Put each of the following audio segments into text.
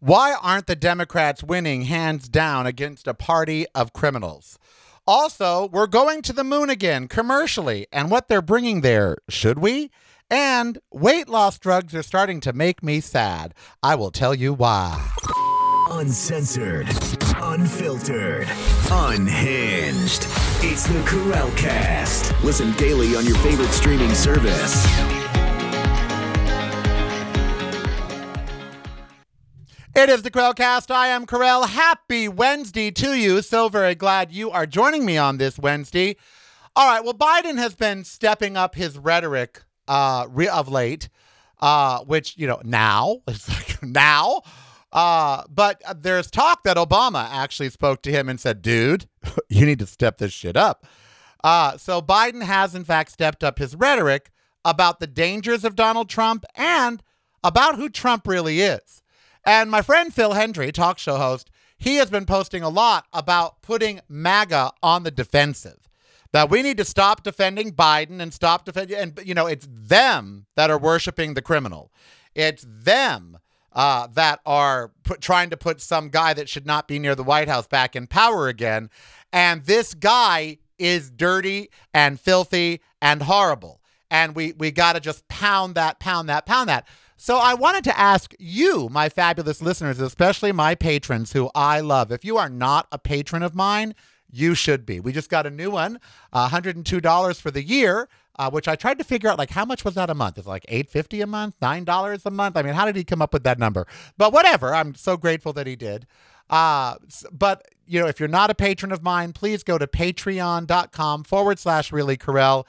Why aren't the Democrats winning hands down against a party of criminals? Also, we're going to the moon again commercially, and what they're bringing there, should we? And weight loss drugs are starting to make me sad. I will tell you why. Uncensored, unfiltered, unhinged. It's the Karel Cast. Listen daily on your favorite streaming service. It is the Karel Cast. I am Karel. Happy Wednesday to you. So very glad you are joining me on this Wednesday. All right. Well, Biden has been stepping up his rhetoric uh, re- of late, uh, which you know now it's like now. Uh, but there's talk that Obama actually spoke to him and said, "Dude, you need to step this shit up." Uh, so Biden has in fact stepped up his rhetoric about the dangers of Donald Trump and about who Trump really is. And my friend Phil Hendrie, talk show host, he has been posting a lot about putting MAGA on the defensive. That we need to stop defending Biden and stop defending, and you know, it's them that are worshiping the criminal. It's them uh, that are put, trying to put some guy that should not be near the White House back in power again. And this guy is dirty and filthy and horrible. And we we got to just pound that, pound that, pound that. So I wanted to ask you, my fabulous listeners, especially my patrons who I love. If you are not a patron of mine, you should be. We just got a new one, uh, $102 for the year, uh, which I tried to figure out like how much was that a month? It's like 850 a month, $9 a month. I mean, how did he come up with that number? But whatever. I'm so grateful that he did. Uh, but you know, if you're not a patron of mine, please go to patreon.com forward slash really Karel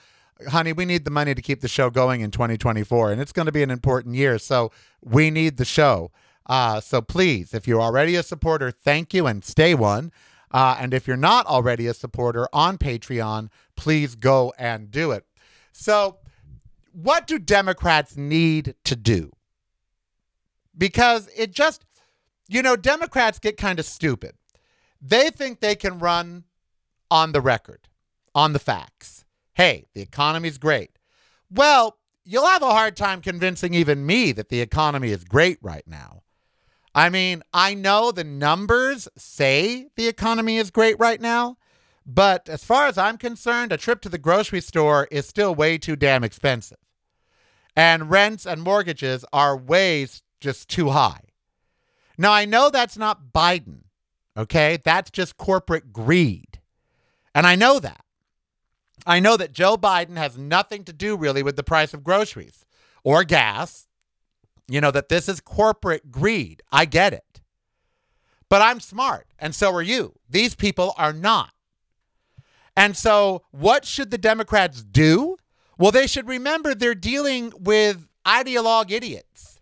honey, we need the money to keep the show going in 2024, and it's going to be an important year. So we need the show. Uh, so please, if you're already a supporter, thank you and stay one. Uh, and if you're not already a supporter on Patreon, please go and do it. So, what do Democrats need to do? Because it just, you know, Democrats get kind of stupid. They think they can run on the record, on the facts hey, the economy's great. Well, you'll have a hard time convincing even me that the economy is great right now. I mean, I know the numbers say the economy is great right now, but as far as I'm concerned, a trip to the grocery store is still way too damn expensive. And rents and mortgages are way just too high. Now, I know that's not Biden, okay? That's just corporate greed. And I know that. I know that Joe Biden has nothing to do really with the price of groceries or gas. You know, that this is corporate greed. I get it. But I'm smart, and so are you. These people are not. And so, what should the Democrats do? Well, they should remember they're dealing with ideologue idiots.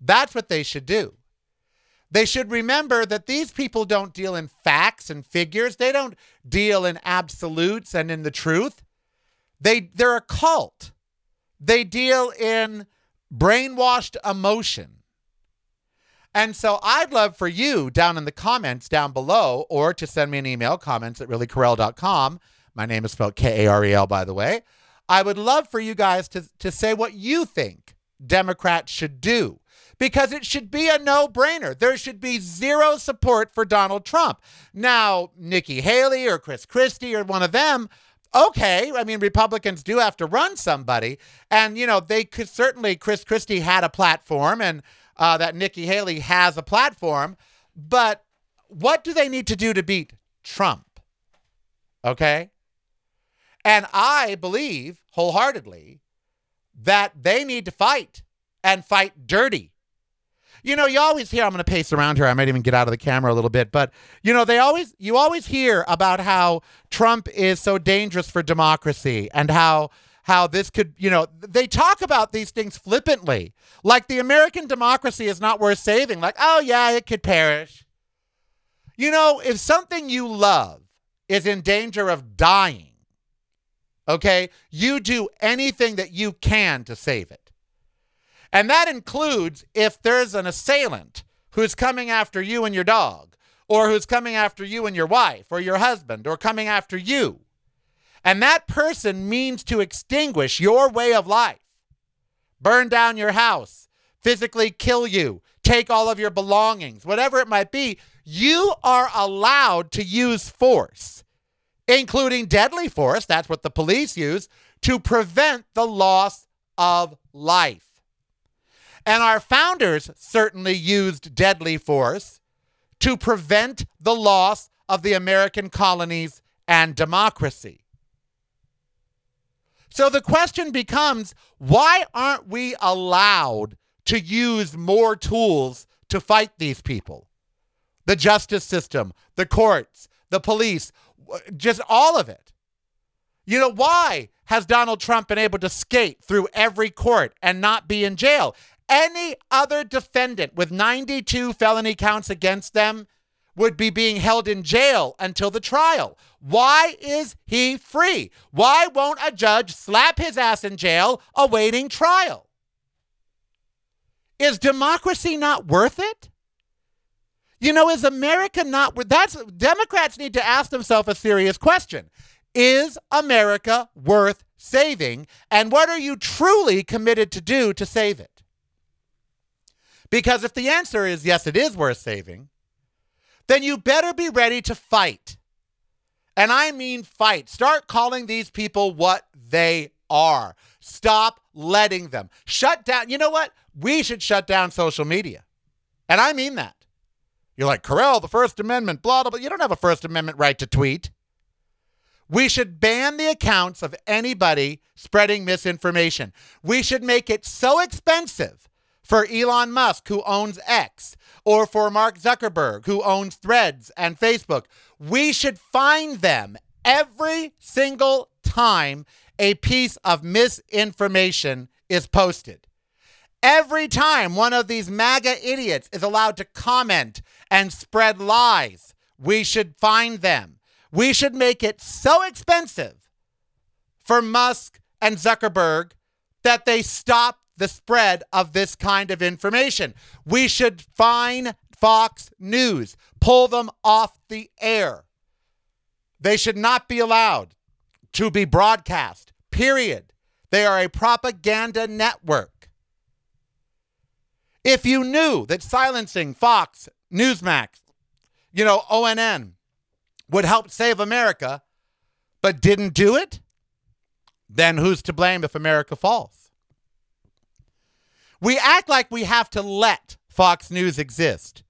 That's what they should do. They should remember that these people don't deal in facts and figures. They don't deal in absolutes and in the truth. They they're a cult. They deal in brainwashed emotion. And so I'd love for you down in the comments down below or to send me an email, comments at reallykarel.com. My name is spelled K A R E L, by the way. I would love for you guys to, to say what you think Democrats should do because it should be a no brainer. There should be zero support for Donald Trump. Now, Nikki Haley or Chris Christie or one of them, okay. I mean, Republicans do have to run somebody. And, you know, they could certainly, Chris Christie had a platform and uh, that Nikki Haley has a platform. But what do they need to do to beat Trump? Okay. And I believe wholeheartedly that they need to fight and fight dirty. You know, you always hear, I'm going to pace around here. I might even get out of the camera a little bit, but you know, they always, you always hear about how Trump is so dangerous for democracy and how, how this could, you know, they talk about these things flippantly. Like the American democracy is not worth saving. Like, oh, yeah, it could perish. You know, if something you love is in danger of dying, okay, you do anything that you can to save it. And that includes if there's an assailant who's coming after you and your dog, or who's coming after you and your wife, or your husband, or coming after you. And that person means to extinguish your way of life, burn down your house, physically kill you, take all of your belongings, whatever it might be, you are allowed to use force, including deadly force. That's what the police use to prevent the loss of life. And our founders certainly used deadly force to prevent the loss of the American colonies and democracy. So the question becomes why aren't we allowed to use more tools to fight these people? The justice system, the courts, the police, just all of it. You know, why has Donald Trump been able to skate through every court and not be in jail? Any other defendant with 92 felony counts against them would be being held in jail until the trial. Why is he free? Why won't a judge slap his ass in jail awaiting trial? Is democracy not worth it? You know, is America not worth that's Democrats need to ask themselves a serious question. Is America worth saving? And what are you truly committed to do to save it? Because if the answer is yes, it is worth saving, then you better be ready to fight. And I mean fight. Start calling these people what they are. Stop letting them. Shut down. You know what? We should shut down social media. And I mean that. You're like, Karel, the First Amendment, blah, blah, blah. You don't have a First Amendment right to tweet. We should ban the accounts of anybody spreading misinformation. We should make it so expensive for Elon Musk, who owns X, or for Mark Zuckerberg, who owns Threads and Facebook. We should find them every single time a piece of misinformation is posted. Every time one of these MAGA idiots is allowed to comment and spread lies, we should find them. We should make it so expensive for Musk and Zuckerberg that they stop the spread of this kind of information. We should fine Fox News, pull them off the air. They should not be allowed to be broadcast, period. They are a propaganda network. If you knew that silencing Fox, Newsmax, you know, ONN would help save America, but didn't do it, then who's to blame if America falls? We act like we have to let Fox News exist.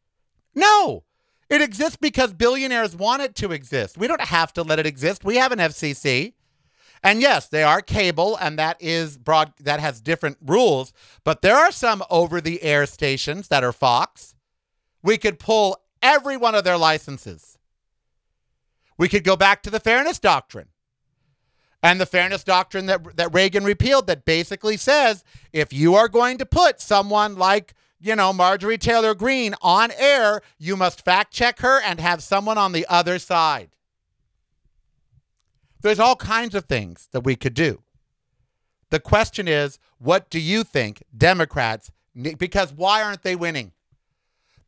No, it exists because billionaires want it to exist. We don't have to let it exist. We have an FCC. And yes, they are cable and that is broad that has different rules, but there are some over the air stations that are Fox. We could pull every one of their licenses. We could go back to the fairness doctrine and the fairness doctrine that, that Reagan repealed that basically says if you are going to put someone like, you know, Marjorie Taylor Greene on air, you must fact check her and have someone on the other side. There's all kinds of things that we could do. The question is, what do you think Democrats? Because why aren't they winning?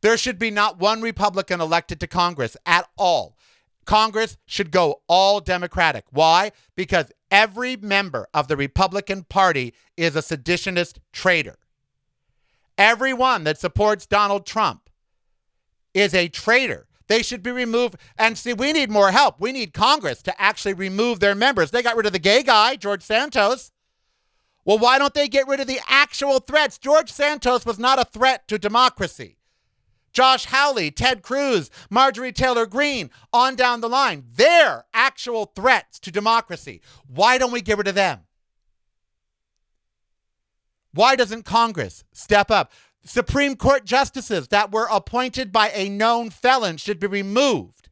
There should be not one Republican elected to Congress at all. Congress should go all Democratic. Why? Because every member of the Republican Party is a seditionist traitor. Everyone that supports Donald Trump is a traitor. They should be removed. And see, we need more help. We need Congress to actually remove their members. They got rid of the gay guy, George Santos. Well, why don't they get rid of the actual threats? George Santos was not a threat to democracy. Josh Hawley, Ted Cruz, Marjorie Taylor Greene, on down the line. They're actual threats to democracy. Why don't we get rid of them? Why doesn't Congress step up? Supreme Court justices that were appointed by a known felon should be removed.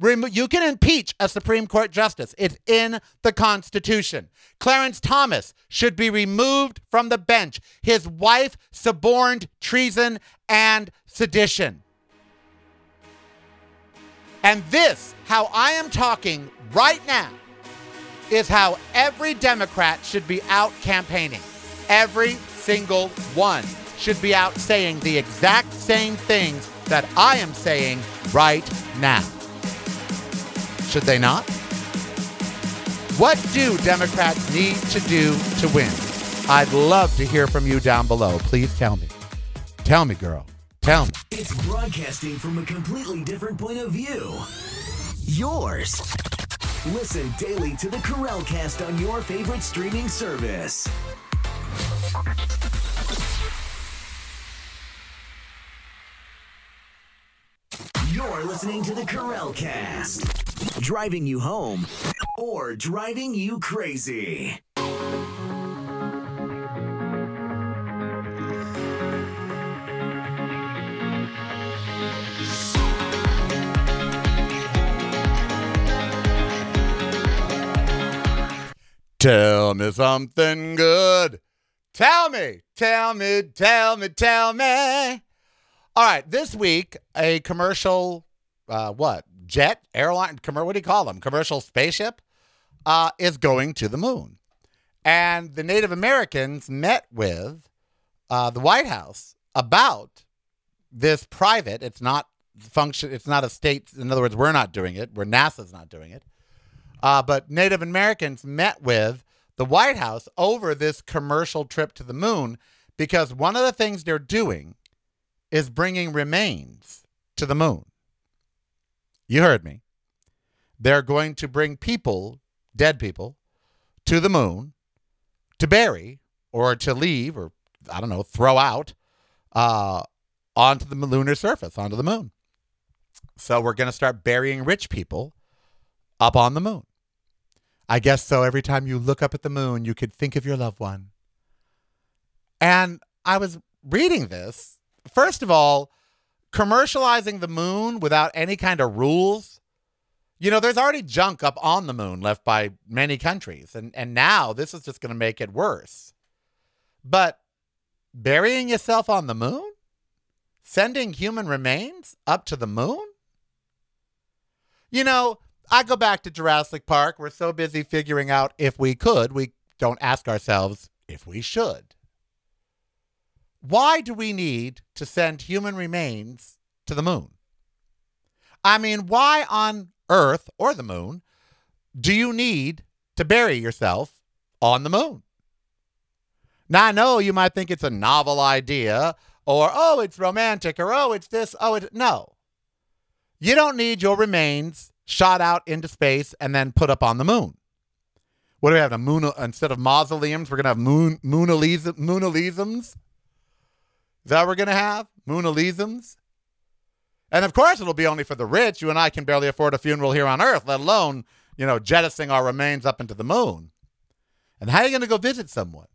You can impeach a Supreme Court justice. It's in the Constitution. Clarence Thomas should be removed from the bench. His wife suborned treason and sedition. And this, how I am talking right now, is how every Democrat should be out campaigning. Every single one should be out saying the exact same things that I am saying right now. Should they not? What do Democrats need to do to win? I'd love to hear from you down below. Please tell me. Tell me, girl. Tell me. It's broadcasting from a completely different point of view. Yours. Listen daily to the Karel Cast on your favorite streaming service. You're listening to the Karel Cast, driving you home or driving you crazy. Tell me something good. Tell me, tell me, tell me, tell me. All right, this week, a commercial, uh, what, jet, airline, commer- what do you call them? Commercial spaceship uh, is going to the moon. And the Native Americans met with uh, the White House about this private, it's not function, it's not a state, in other words, we're not doing it, where NASA's not doing it. Uh, but Native Americans met with the White House over this commercial trip to the moon because one of the things they're doing is bringing remains to the moon. You heard me. They're going to bring people, dead people, to the moon to bury or to leave or, I don't know, throw out uh, onto the lunar surface, onto the moon. So we're going to start burying rich people up on the moon. I guess so. Every time you look up at the moon, you could think of your loved one. And I was reading this. First of all, commercializing the moon without any kind of rules. You know, there's already junk up on the moon left by many countries. And, and now this is just going to make it worse. But burying yourself on the moon? Sending human remains up to the moon? You know, I go back to Jurassic Park. We're so busy figuring out if we could, we don't ask ourselves if we should. Why do we need to send human remains to the moon? I mean, why on Earth or the moon do you need to bury yourself on the moon? Now, I know you might think it's a novel idea, or, oh, it's romantic, or, oh, it's this, oh, it. No. You don't need your remains shot out into space and then put up on the moon. What do we have? A moon instead of mausoleums, we're gonna have moon moonalisms. That we're gonna have? Moonalisms. And of course, it'll be only for the rich. You and I can barely afford a funeral here on Earth, let alone, you know, jettisoning our remains up into the moon. And how are you going to go visit someone?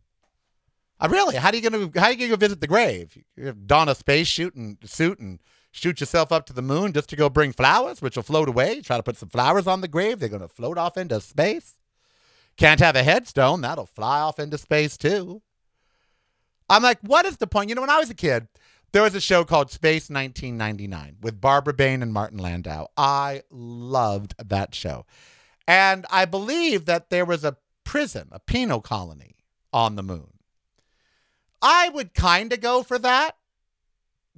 Uh, really? How are you going to how are you going to go visit the grave? You don a space suit and suit and shoot yourself up to the moon just to go bring flowers, which will float away. Try to put some flowers on the grave. They're going to float off into space. Can't have a headstone. That'll fly off into space too. I'm like, what is the point? You know, when I was a kid, there was a show called Space 1999 with Barbara Bain and Martin Landau. I loved that show. And I believe that there was a prison, a penal colony on the moon. I would kind of go for that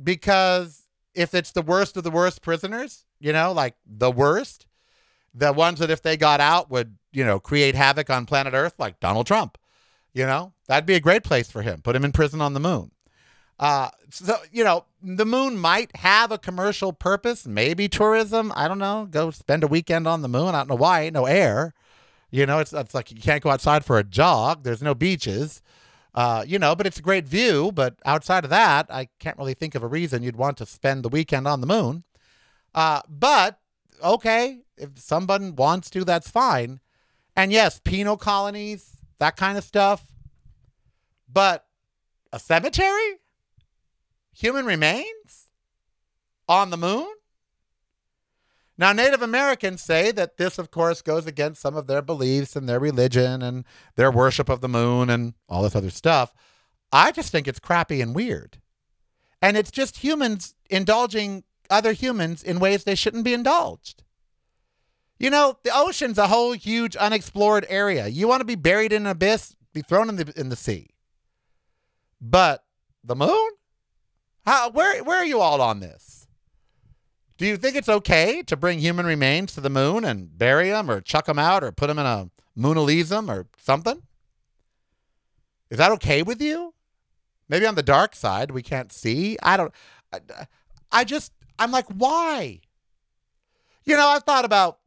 because if it's the worst of the worst prisoners, you know, like the worst, the ones that if they got out would, you know, create havoc on planet Earth, like Donald Trump, you know, that'd be a great place for him. Put him in prison on the moon. Uh, so, you know, the moon might have a commercial purpose, maybe tourism. I don't know. Go spend a weekend on the moon. I don't know why. No air. You know, it's, it's like you can't go outside for a jog. There's no beaches. Uh, you know, but it's a great view. But outside of that, I can't really think of a reason you'd want to spend the weekend on the moon. Uh, but okay, if someone wants to, that's fine. And yes, penal colonies, that kind of stuff. But a cemetery? Human remains? On the moon? Now, Native Americans say that this, of course, goes against some of their beliefs and their religion and their worship of the moon and all this other stuff. I just think it's crappy and weird. And it's just humans indulging other humans in ways they shouldn't be indulged. You know, the ocean's a whole huge unexplored area. You want to be buried in an abyss, be thrown in the in the sea. But the moon? How where where are you all on this? Do you think it's okay to bring human remains to the moon and bury them or chuck them out or put them in a moonalism or something? Is that okay with you? Maybe on the dark side we can't see. I don't. I, I just I'm like, why? You know, I've thought about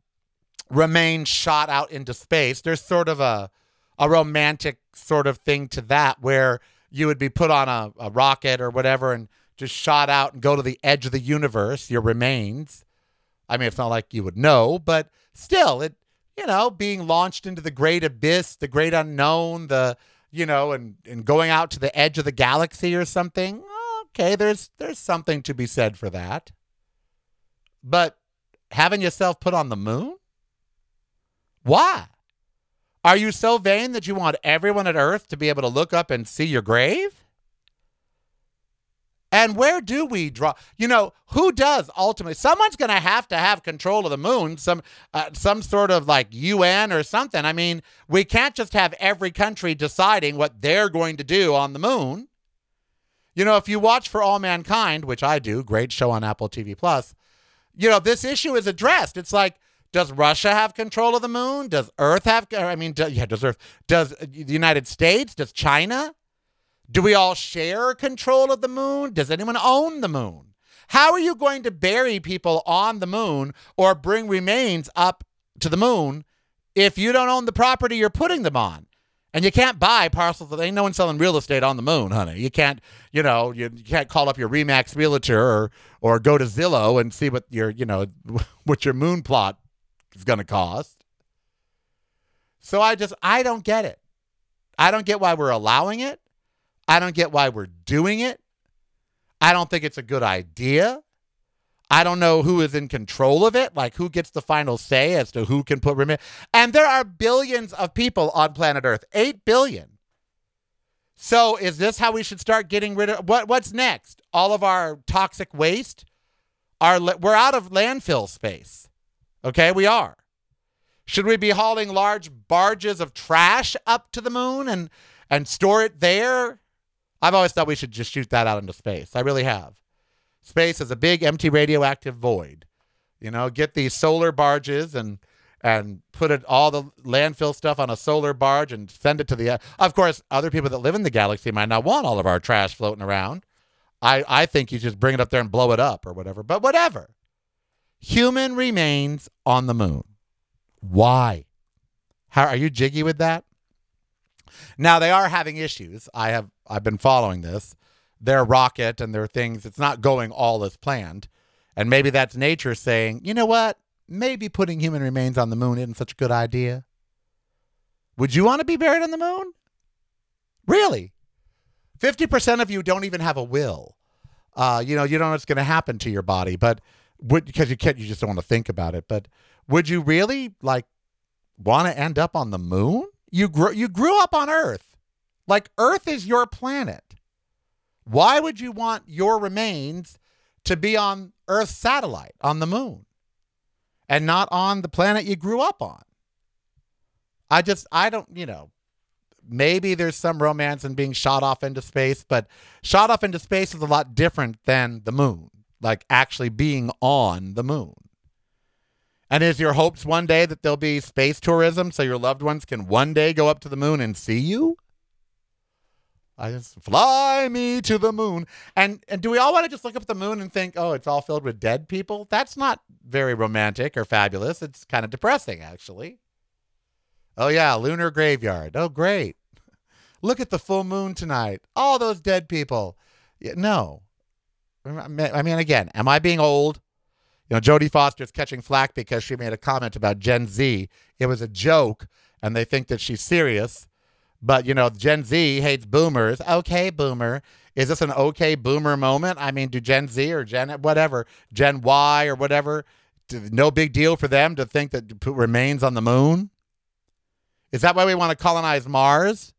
remain shot out into space. There's sort of a a romantic sort of thing to that where you would be put on a, a rocket or whatever and just shot out and go to the edge of the universe, your remains. I mean, it's not like you would know, but still, it, you know, being launched into the great abyss, the great unknown, the, you know, and, and going out to the edge of the galaxy or something. Okay, there's there's something to be said for that. But having yourself put on the moon? Why? Are you so vain that you want everyone at Earth to be able to look up and see your grave? And where do we draw? You know, who does ultimately? Someone's going to have to have control of the moon, some uh, some sort of like UN or something. I mean, we can't just have every country deciding what they're going to do on the moon. You know, if you watch For All Mankind, which I do, great show on Apple TV Plus, you know, this issue is addressed. It's like does Russia have control of the moon? Does Earth have? I mean, do, yeah, does Earth? Does uh, the United States? Does China? Do we all share control of the moon? Does anyone own the moon? How are you going to bury people on the moon or bring remains up to the moon if you don't own the property you're putting them on? And you can't buy parcels. Ain't no one selling real estate on the moon, honey. You can't, you know, you, you can't call up your Remax realtor or or go to Zillow and see what your, you know, what your moon plot going to cost. So I just I don't get it. I don't get why we're allowing it. I don't get why we're doing it. I don't think it's a good idea. I don't know who is in control of it, like who gets the final say as to who can put remain. And there are billions of people on planet Earth, 8 billion. So is this how we should start getting rid of what what's next? All of our toxic waste? Our we're out of landfill space. Okay, we are. Should we be hauling large barges of trash up to the moon and and store it there? I've always thought we should just shoot that out into space. I really have. Space is a big empty radioactive void. You know, get these solar barges and and put it all the landfill stuff on a solar barge and send it to the. Uh, of course, other people that live in the galaxy might not want all of our trash floating around. I I think you just bring it up there and blow it up or whatever. But whatever. Human remains on the moon. Why? How are you jiggy with that? Now they are having issues. I have I've been following this. Their rocket and their things, it's not going all as planned. And maybe that's nature saying, you know what? Maybe putting human remains on the moon isn't such a good idea. Would you want to be buried on the moon? Really? 50% of you don't even have a will. Uh, you know, you don't know what's going to happen to your body, but would because you can't, you just don't want to think about it. But would you really like want to end up on the moon? You grew you grew up on Earth. Like Earth is your planet. Why would you want your remains to be on Earth's satellite on the moon and not on the planet you grew up on? I just I don't, you know, maybe there's some romance in being shot off into space, but shot off into space is a lot different than the moon, like actually being on the moon. And is your hopes one day that there'll be space tourism so your loved ones can one day go up to the moon and see you? I just fly me to the moon. And and do we all want to just look up at the moon and think, oh, it's all filled with dead people? That's not very romantic or fabulous. It's kind of depressing, actually. Oh yeah, lunar graveyard. Oh great. Look at the full moon tonight. All those dead people. Yeah, no. I mean, again, am I being old? You know, Jodie Foster's catching flack because she made a comment about Gen Z. It was a joke, and they think that she's serious. But, you know, Gen Z hates boomers. Okay, boomer. Is this an okay boomer moment? I mean, do Gen Z or Gen whatever, Gen Y or whatever, no big deal for them to think that remains on the moon? Is that why we want to colonize Mars?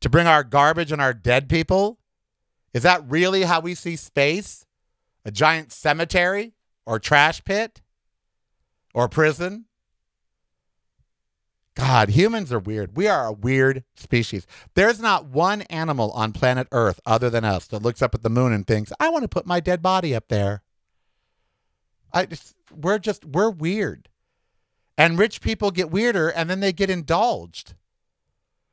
To bring our garbage and our dead people? Is that really how we see space? A giant cemetery? or trash pit or prison. God, humans are weird. We are a weird species. There's not one animal on planet Earth other than us that looks up at the moon and thinks, I want to put my dead body up there. I just, we're just, we're weird. And rich people get weirder and then they get indulged.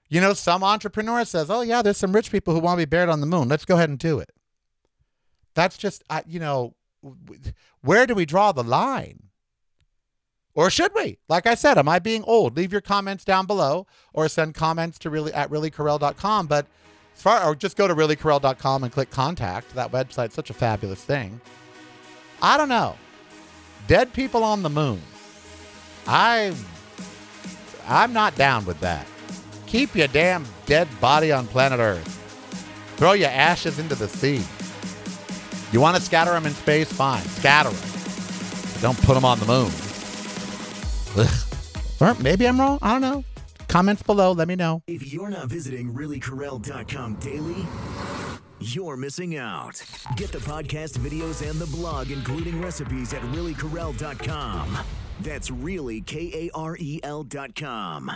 You know, some entrepreneur says, "Oh yeah, there's some rich people who want to be buried on the moon. Let's go ahead and do it." That's just, uh, you know, where do we draw the line? Or should we? Like I said, am I being old? Leave your comments down below or send comments to really at reallykarel.com. But as far or just go to reallykarel.com and click contact. That website's such a fabulous thing. I don't know. Dead people on the moon. I I'm not down with that. Keep your damn dead body on planet Earth. Throw your ashes into the sea. You want to scatter them in space? Fine. Scatter them. But don't put them on the moon. Or maybe I'm wrong. I don't know. Comments below. Let me know. If you're not visiting reallykarel.com daily, you're missing out. Get the podcast videos and the blog, including recipes at reallykarel.com. That's really K A R E L.com.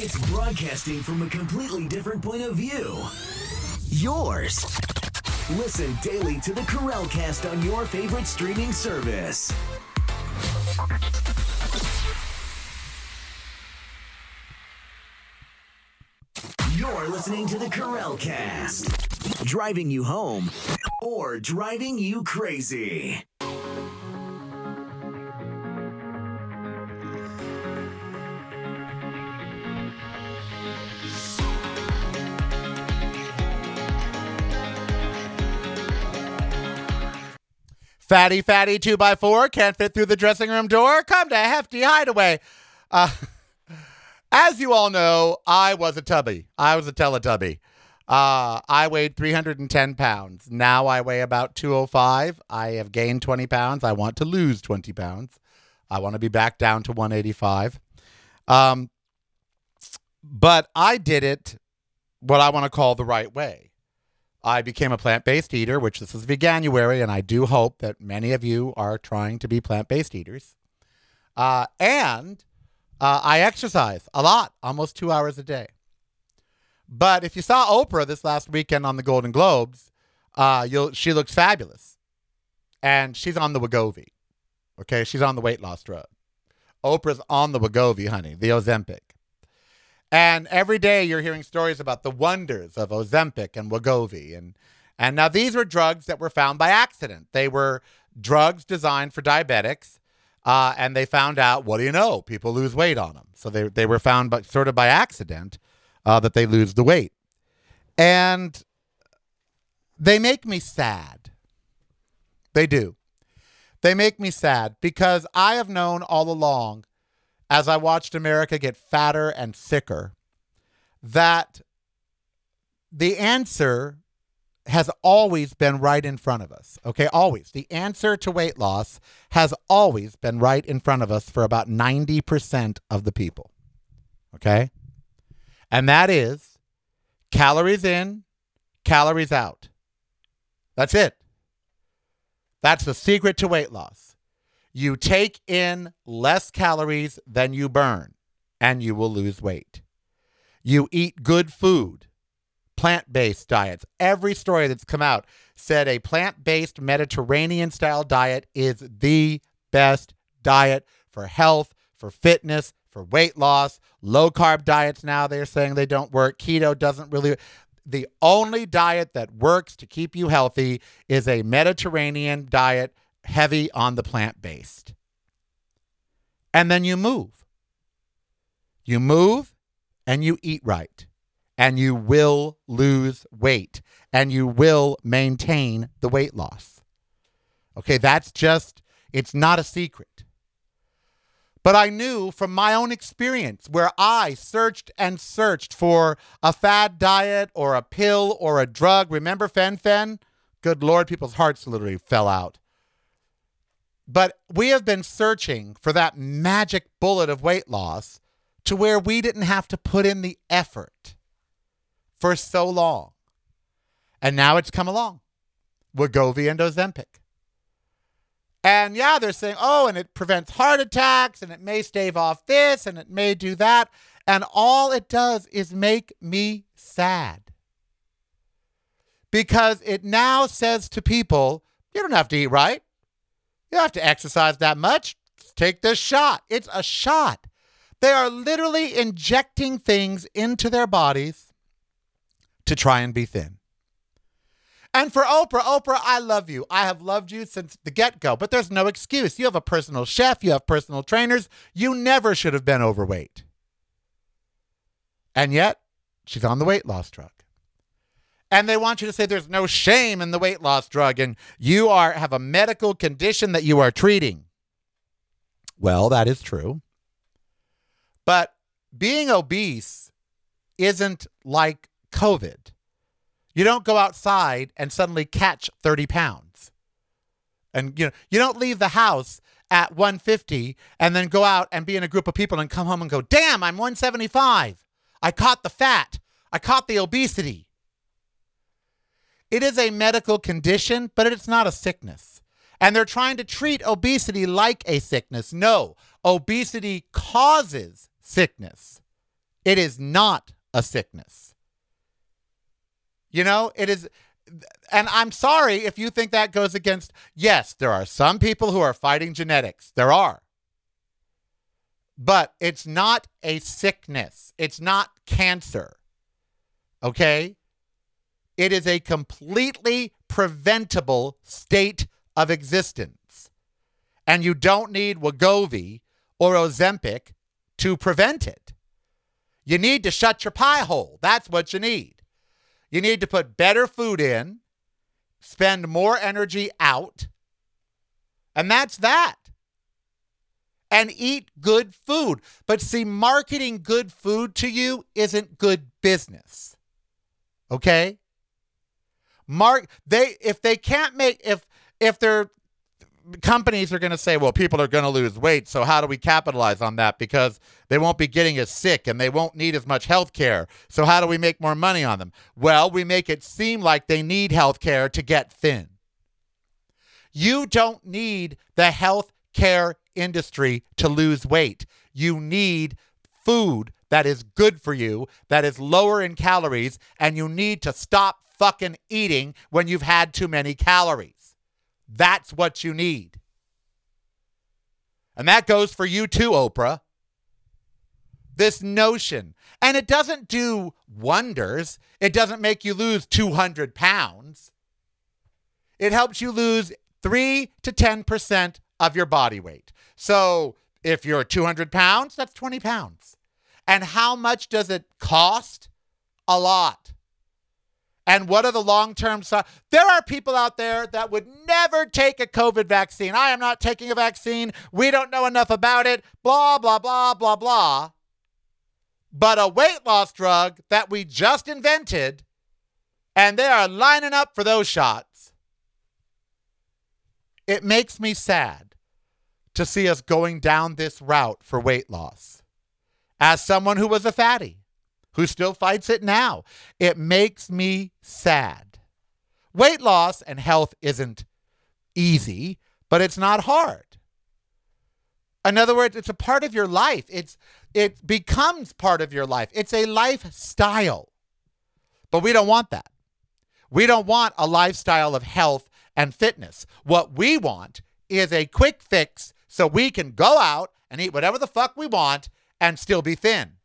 It's broadcasting from a completely different point of view. Yours. Listen daily to the Karel Cast on your favorite streaming service. You're listening to the Karel Cast, driving you home or driving you crazy. Fatty, fatty, two by four, can't fit through the dressing room door. Come to Hefty Hideaway. Uh, as you all know, I was a tubby. I was a Teletubby. Uh, I weighed 310 pounds. Now I weigh about 205. I have gained 20 pounds. I want to lose 20 pounds. I want to be back down to 185. Um, but I did it what I want to call the right way. I became a plant based eater, which this is Veganuary, and I do hope that many of you are trying to be plant based eaters. Uh, and uh, I exercise a lot, almost two hours a day. But if you saw Oprah this last weekend on the Golden Globes, uh, you'll she looks fabulous, and she's on the Wegovy. Okay, she's on the weight loss drug. Oprah's on the Wegovy, honey, the Ozempic. And every day you're hearing stories about the wonders of Ozempic and Wegovy. And, and now these were drugs that were found by accident. They were drugs designed for diabetics. Uh, and they found out, what do you know? People lose weight on them. So they, they were found but sort of by accident uh, that they lose the weight. And they make me sad. They do. They make me sad because I have known all along as I watched America get fatter and sicker, that the answer has always been right in front of us. Okay, always. The answer to weight loss has always been right in front of us for about 90% of the people. Okay? And that is calories in, calories out. That's it. That's the secret to weight loss. You take in less calories than you burn, and you will lose weight. You eat good food, plant based diets. Every story that's come out said a plant based Mediterranean style diet is the best diet for health, for fitness, for weight loss. Low carb diets now they're saying they don't work. Keto doesn't really. The only diet that works to keep you healthy is a Mediterranean diet heavy on the plant based. And then you move. You move and you eat right. And you will lose weight and you will maintain the weight loss. Okay, that's just, it's not a secret. But I knew from my own experience where I searched and searched for a fad diet or a pill or a drug. Remember fen-phen? Good Lord, people's hearts literally fell out. But we have been searching for that magic bullet of weight loss to where we didn't have to put in the effort for so long. And now it's come along. Wegovy and Ozempic. And yeah, they're saying, oh, and it prevents heart attacks and it may stave off this and it may do that. And all it does is make me sad. Because it now says to people, you don't have to eat right. You don't have to exercise that much. Take this shot. It's a shot. They are literally injecting things into their bodies to try and be thin. And for Oprah, Oprah, I love you. I have loved you since the get go, but there's no excuse. You have a personal chef, you have personal trainers. You never should have been overweight. And yet, she's on the weight loss drug. And they want you to say there's no shame in the weight loss drug and you are have a medical condition that you are treating. Well, that is true. But being obese isn't like COVID. You don't go outside and suddenly catch 30 pounds. And you know, you don't leave the house at 150 and then go out and be in a group of people and come home and go, "Damn, I'm 175. I caught the fat. I caught the obesity." It is a medical condition, but it's not a sickness. And they're trying to treat obesity like a sickness. No, obesity causes sickness. It is not a sickness. You know, it is. And I'm sorry if you think that goes against. Yes, there are some people who are fighting genetics. There are. But it's not a sickness, it's not cancer. Okay? It is a completely preventable state of existence. And you don't need Wegovy or Ozempic to prevent it. You need to shut your pie hole. That's what you need. You need to put better food in, spend more energy out, and that's that. And eat good food. But see, marketing good food to you isn't good business. Okay? Mark they if they can't make if if their companies are going to say, well, people are going to lose weight, so how do we capitalize on that? Because they won't be getting as sick and they won't need as much health care. So how do we make more money on them? Well, we make it seem like they need health care to get thin. You don't need the health care industry to lose weight. You need food that is good for you, that is lower in calories, and you need to stop fucking eating when you've had too many calories. That's what you need. And that goes for you too, Oprah. This notion. And it doesn't do wonders, it doesn't make you lose 200 pounds. It helps you lose 3 to 10% of your body weight. So if you're 200 pounds, that's 20 pounds. And how much does it cost? A lot. And what are the long term side? There are people out there that would never take a COVID vaccine. I am not taking a vaccine. We don't know enough about it. Blah, blah, blah, blah, blah. But a weight loss drug that we just invented, and they are lining up for those shots. It makes me sad to see us going down this route for weight loss. As someone who was a fatty, who still fights it now. It makes me sad. Weight loss and health isn't easy, but it's not hard. In other words, it's a part of your life. It's it becomes part of your life. It's a lifestyle. But we don't want that. We don't want a lifestyle of health and fitness. What we want is a quick fix so we can go out and eat whatever the fuck we want and still be thin.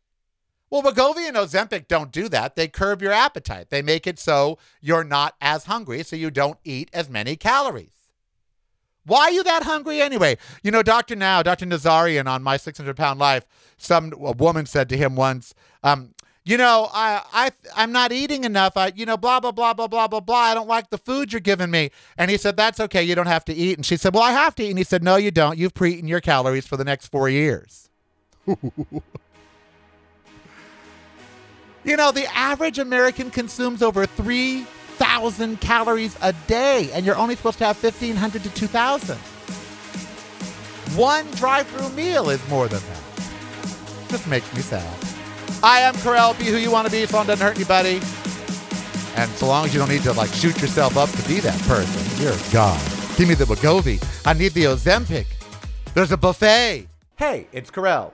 Well, Wegovy and Ozempic don't do that. They curb your appetite. They make it so you're not as hungry, so you don't eat as many calories. Why are you that hungry anyway? You know, Dr. Now, Dr. Nowzaradan on My 600 Pound Life, some woman said to him once, um, you know, I, I, I'm not eating enough. I, you know, blah, blah, blah, blah, blah, blah, blah. I don't like the food you're giving me. And he said, that's okay. You don't have to eat. And she said, well, I have to eat. And he said, no, you don't. You've pre-eaten your calories for the next four years. You know, the average American consumes over 3,000 calories a day, and you're only supposed to have 1,500 to 2,000. One drive through meal is more than that. Just makes me sad. I am Karel. Be who you want to be it doesn't hurt anybody. And so long as you don't need to like shoot yourself up to be that person, you're god. Give me the Wegovy. I need the Ozempic. There's a buffet. Hey, it's Karel.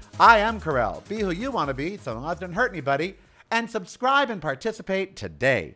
I am Karel. Be who you want to be, so long as it doesn't hurt anybody. And subscribe and participate today.